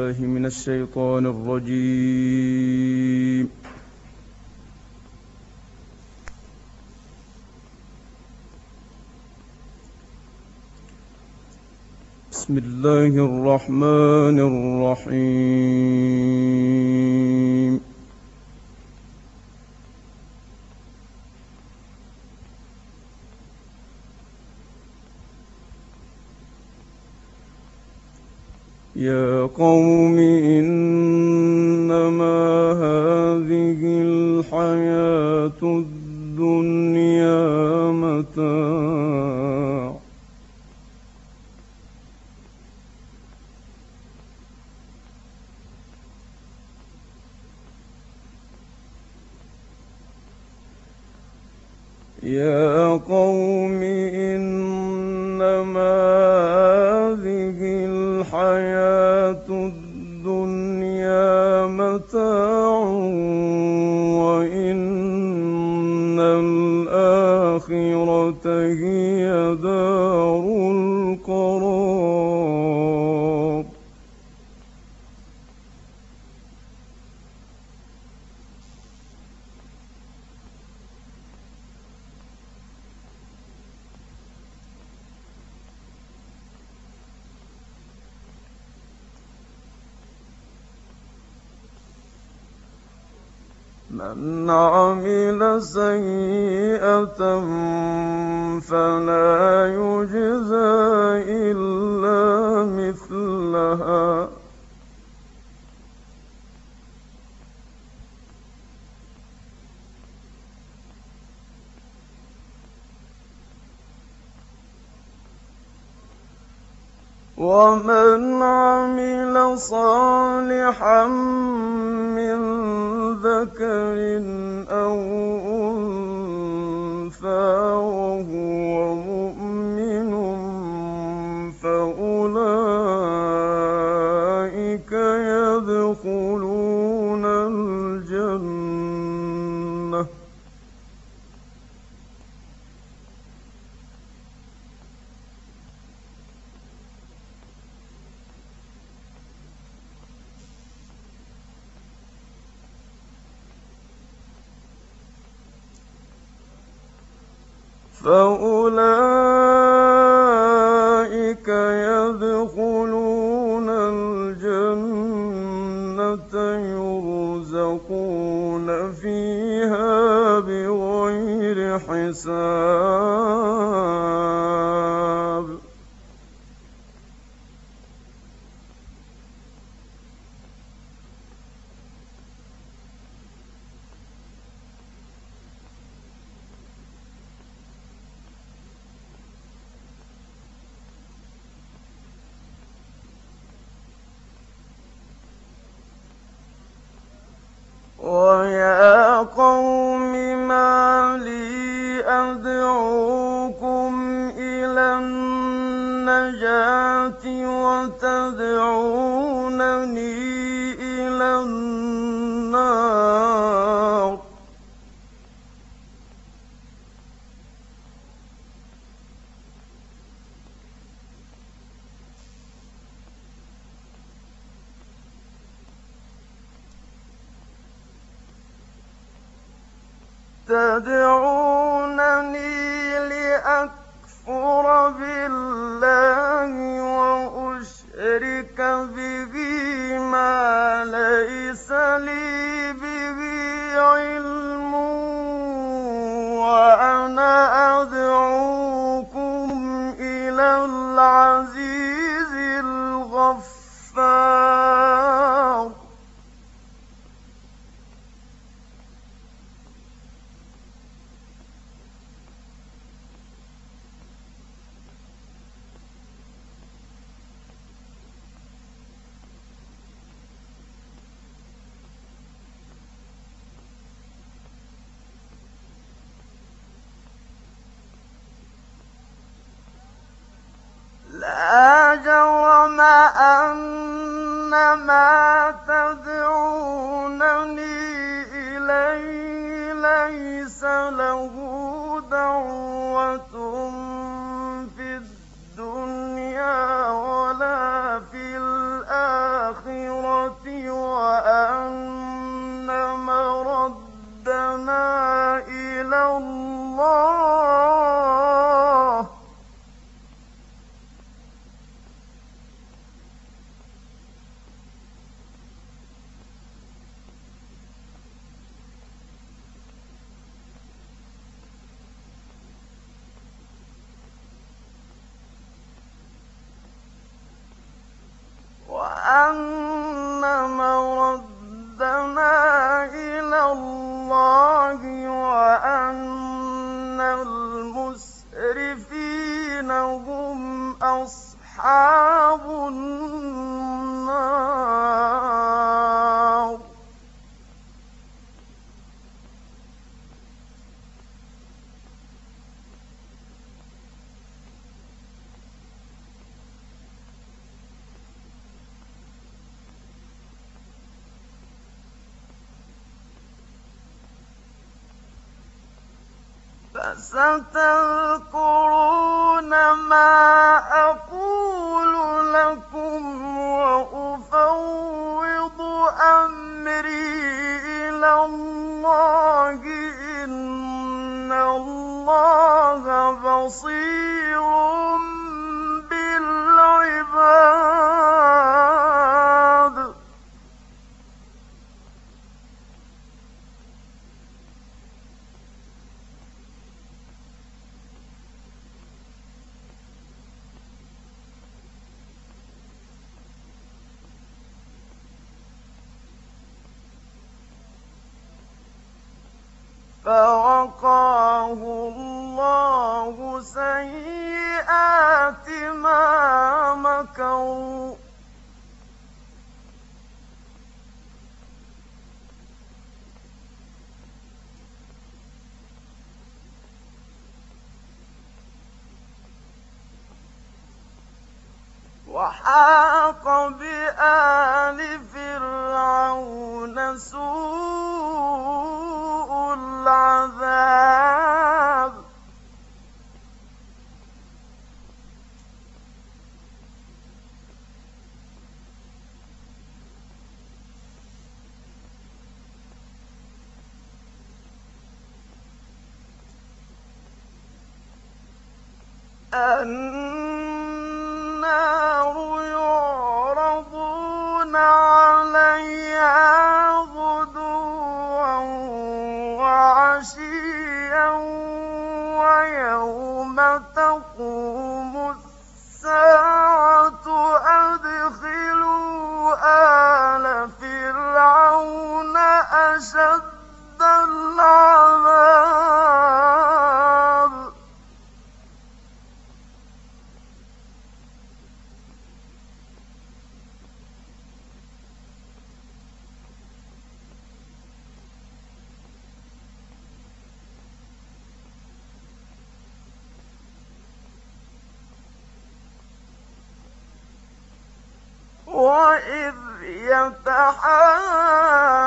الله من الشيطان الرجيم. بسم الله الرحمن الرحيم. يا قوم إنما هذه الحياة الدنيا متاع. يا قوم إنما هذه الحياة الدنيا متاع وإن الآخرة هي دار القرار من عمل سيئة فلا يجزى إلا مثلها. ومن عمل صالحا من ذكر الجنة يرزقون فيها بغير حساب. تدعونني فستذكرون فوقاه الله سيئات ما مكروا. وحاق به أنا إذ يتحاجون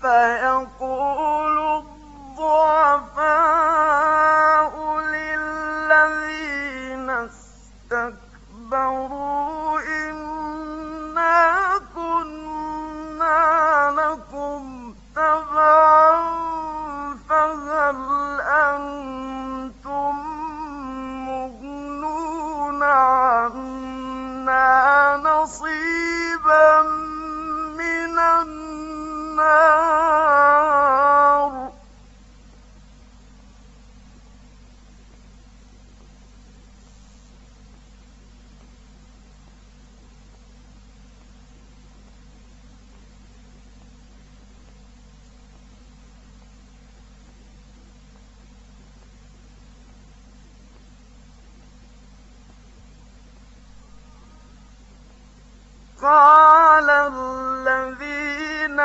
白杨树。قال الذين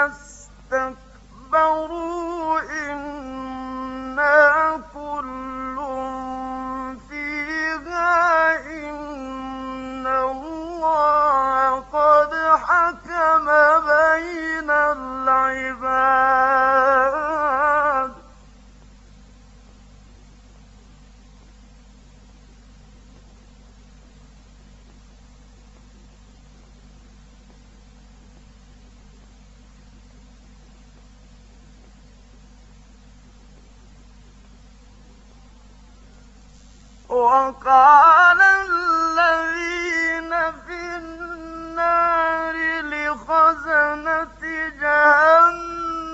وقال الذين في النار لخزنة جهنم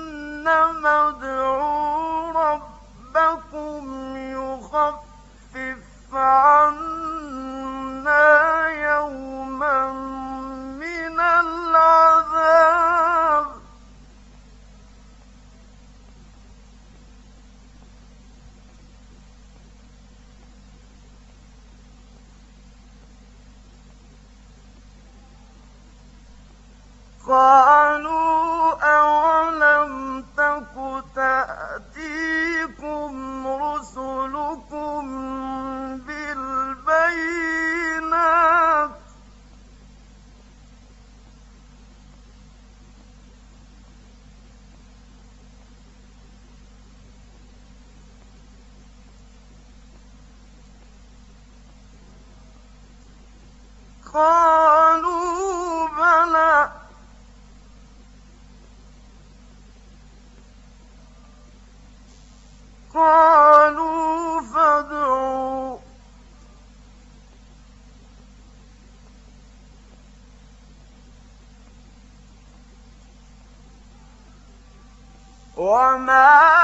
ادعوا ربكم وما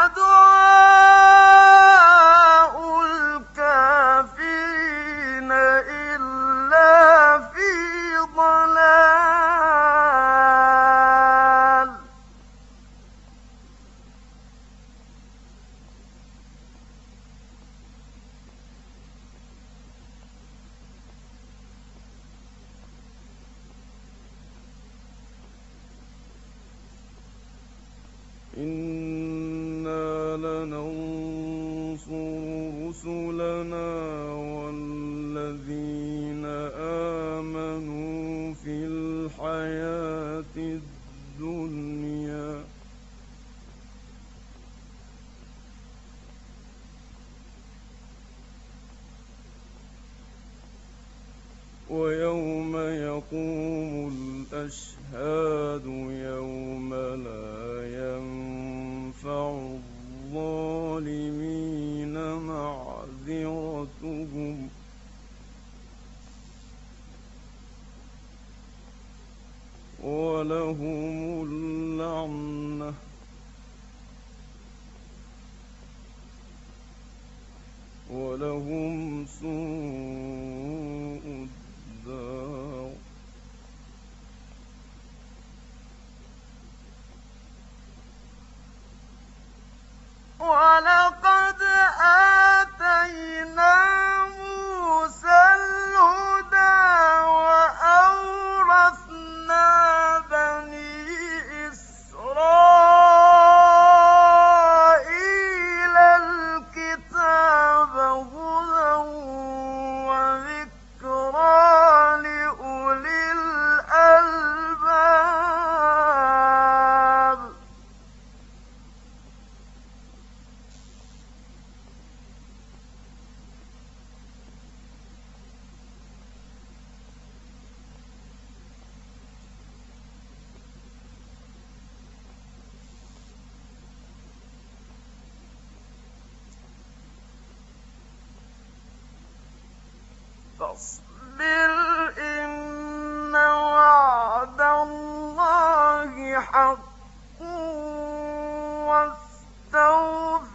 واستغفر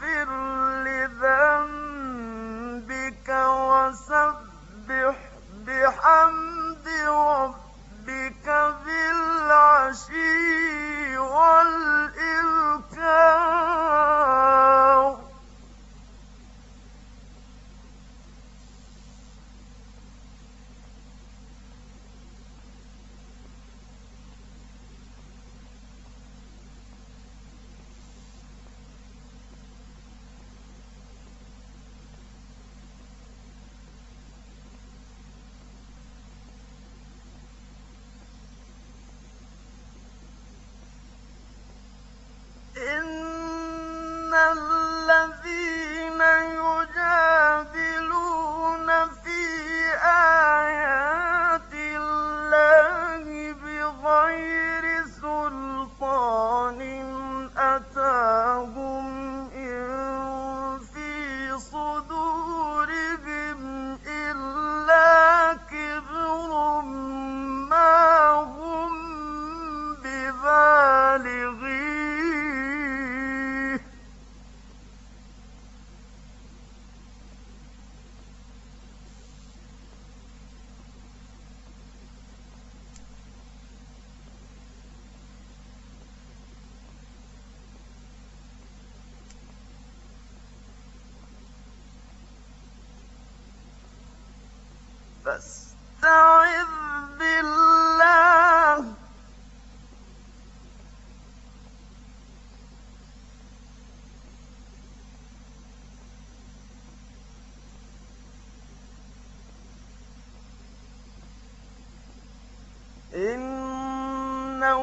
فاستعذ بالله. إنه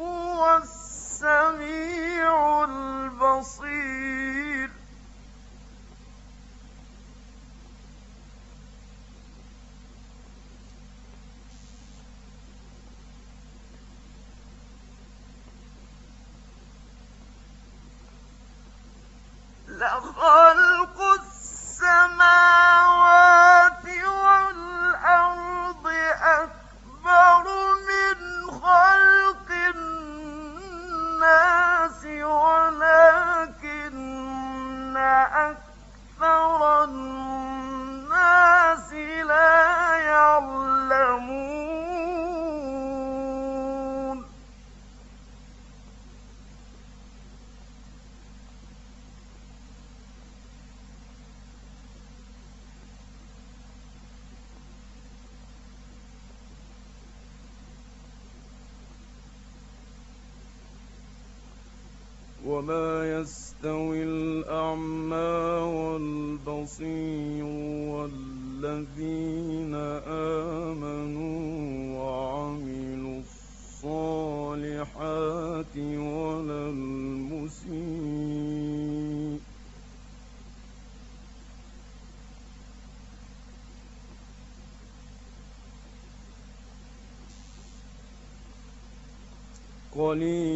هو السميع البصير. وما يستوي الأعمى والبصير والذين آمنوا وعملوا الصالحات ولا المسيء. قليلا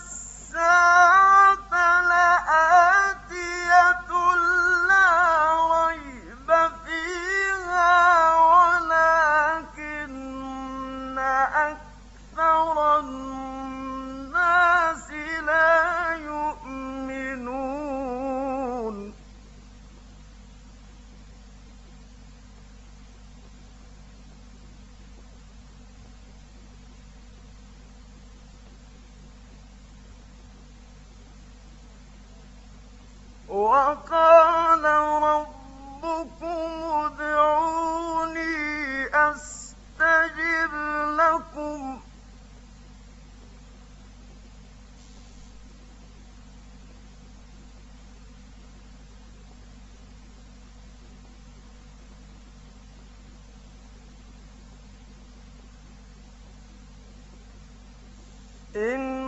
إن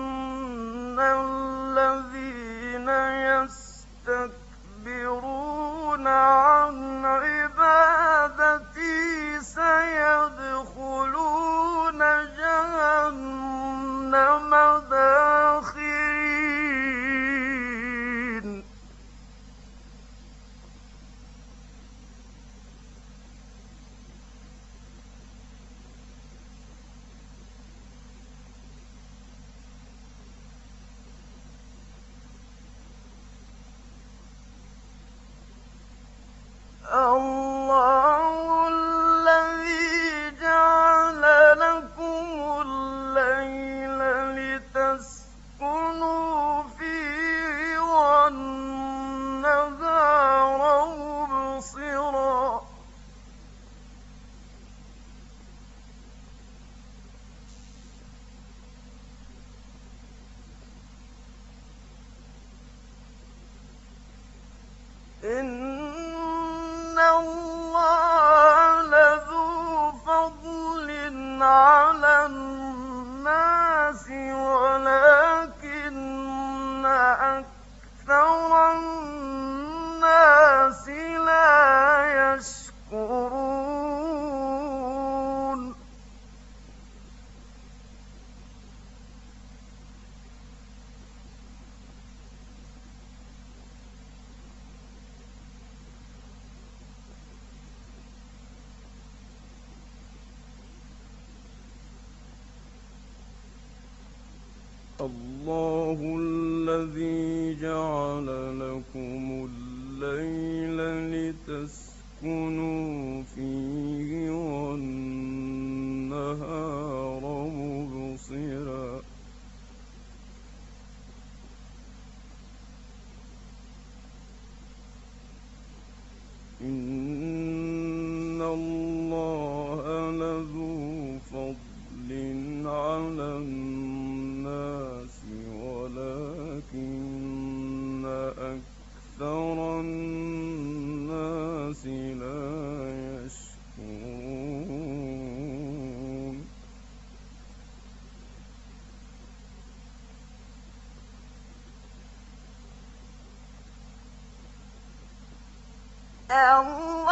الله الذي جعل لكم الليل لتسكنوا فيه والنهار مبصرا. الله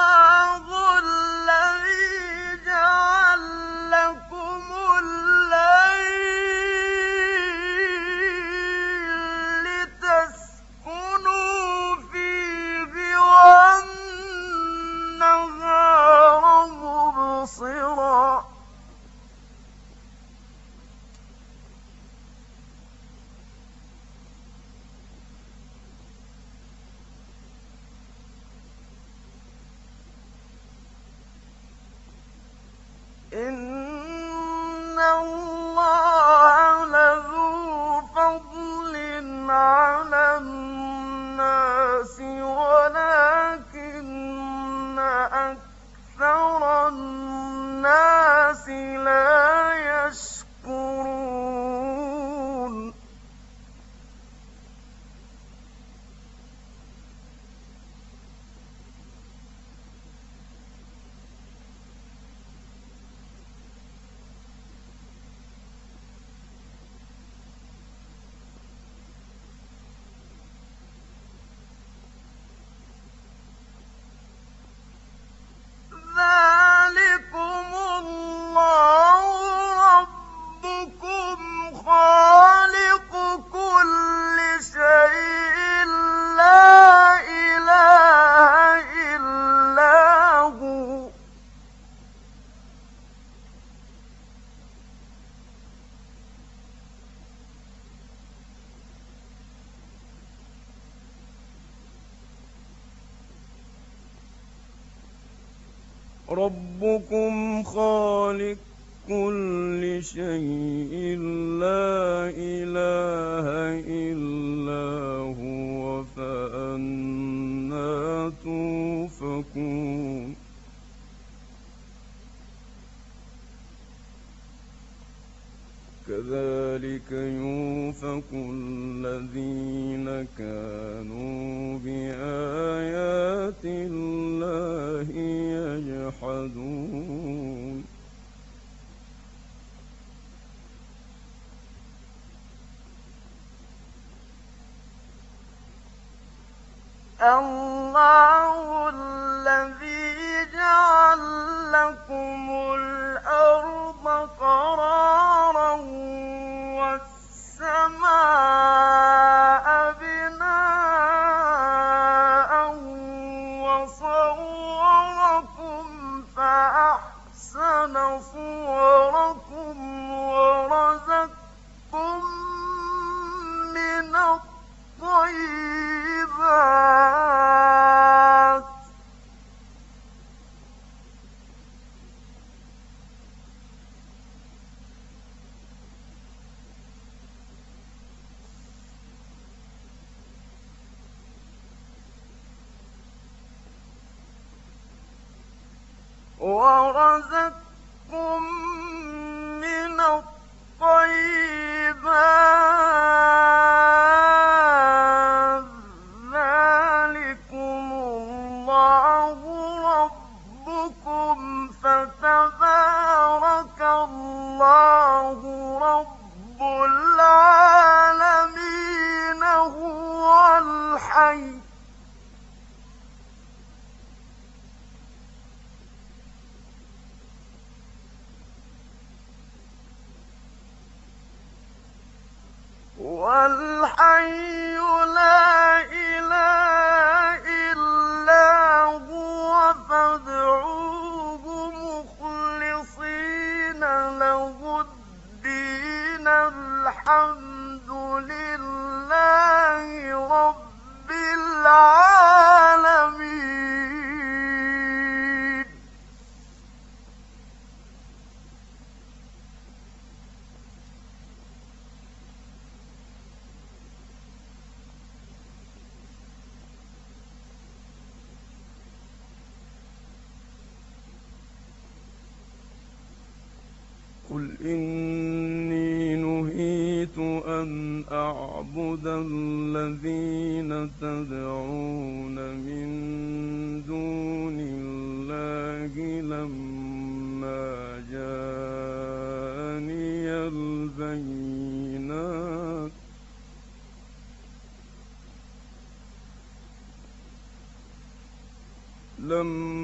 ربكم خالق كل شيء لا إله إلا هو فأنا توفكون. كذلك يوفك الذين كانوا بآيات الله يجحدون. الله الذي جعل لكم الأرض قرارا والسماء ورزقكم من الطيبات. ذلكم الله ربكم. فتبارك الله رب العالمين. هو الحي. والحي قل إني نهيت أن أعبد الذين تدعون من دون الله لما جاءني البينات لما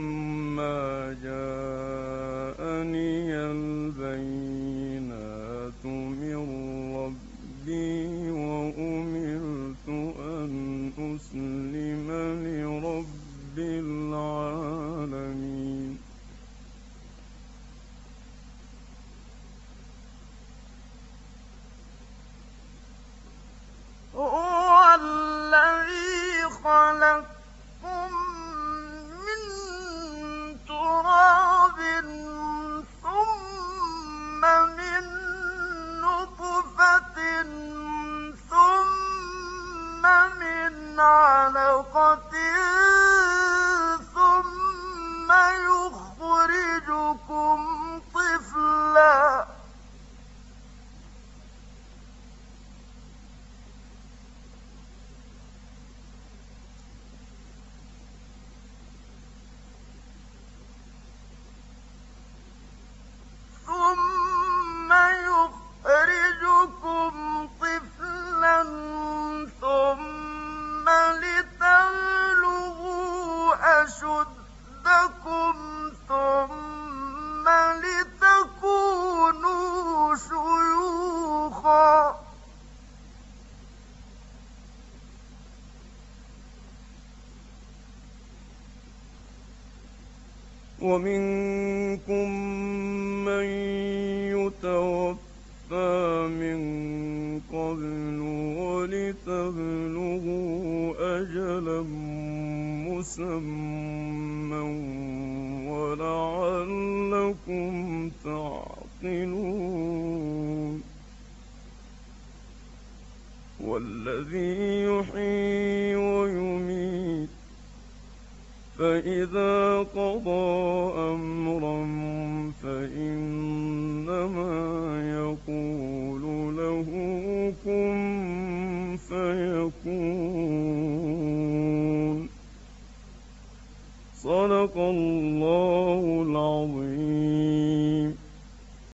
لرب ومنكم من يتوفى من قبل ولتبلغوا أجلا مسمى ولعلكم تعقلون والذي يحيي ويميت فإذا قضى أمرا فإنما يقول له كن فيكون. صدق الله العظيم.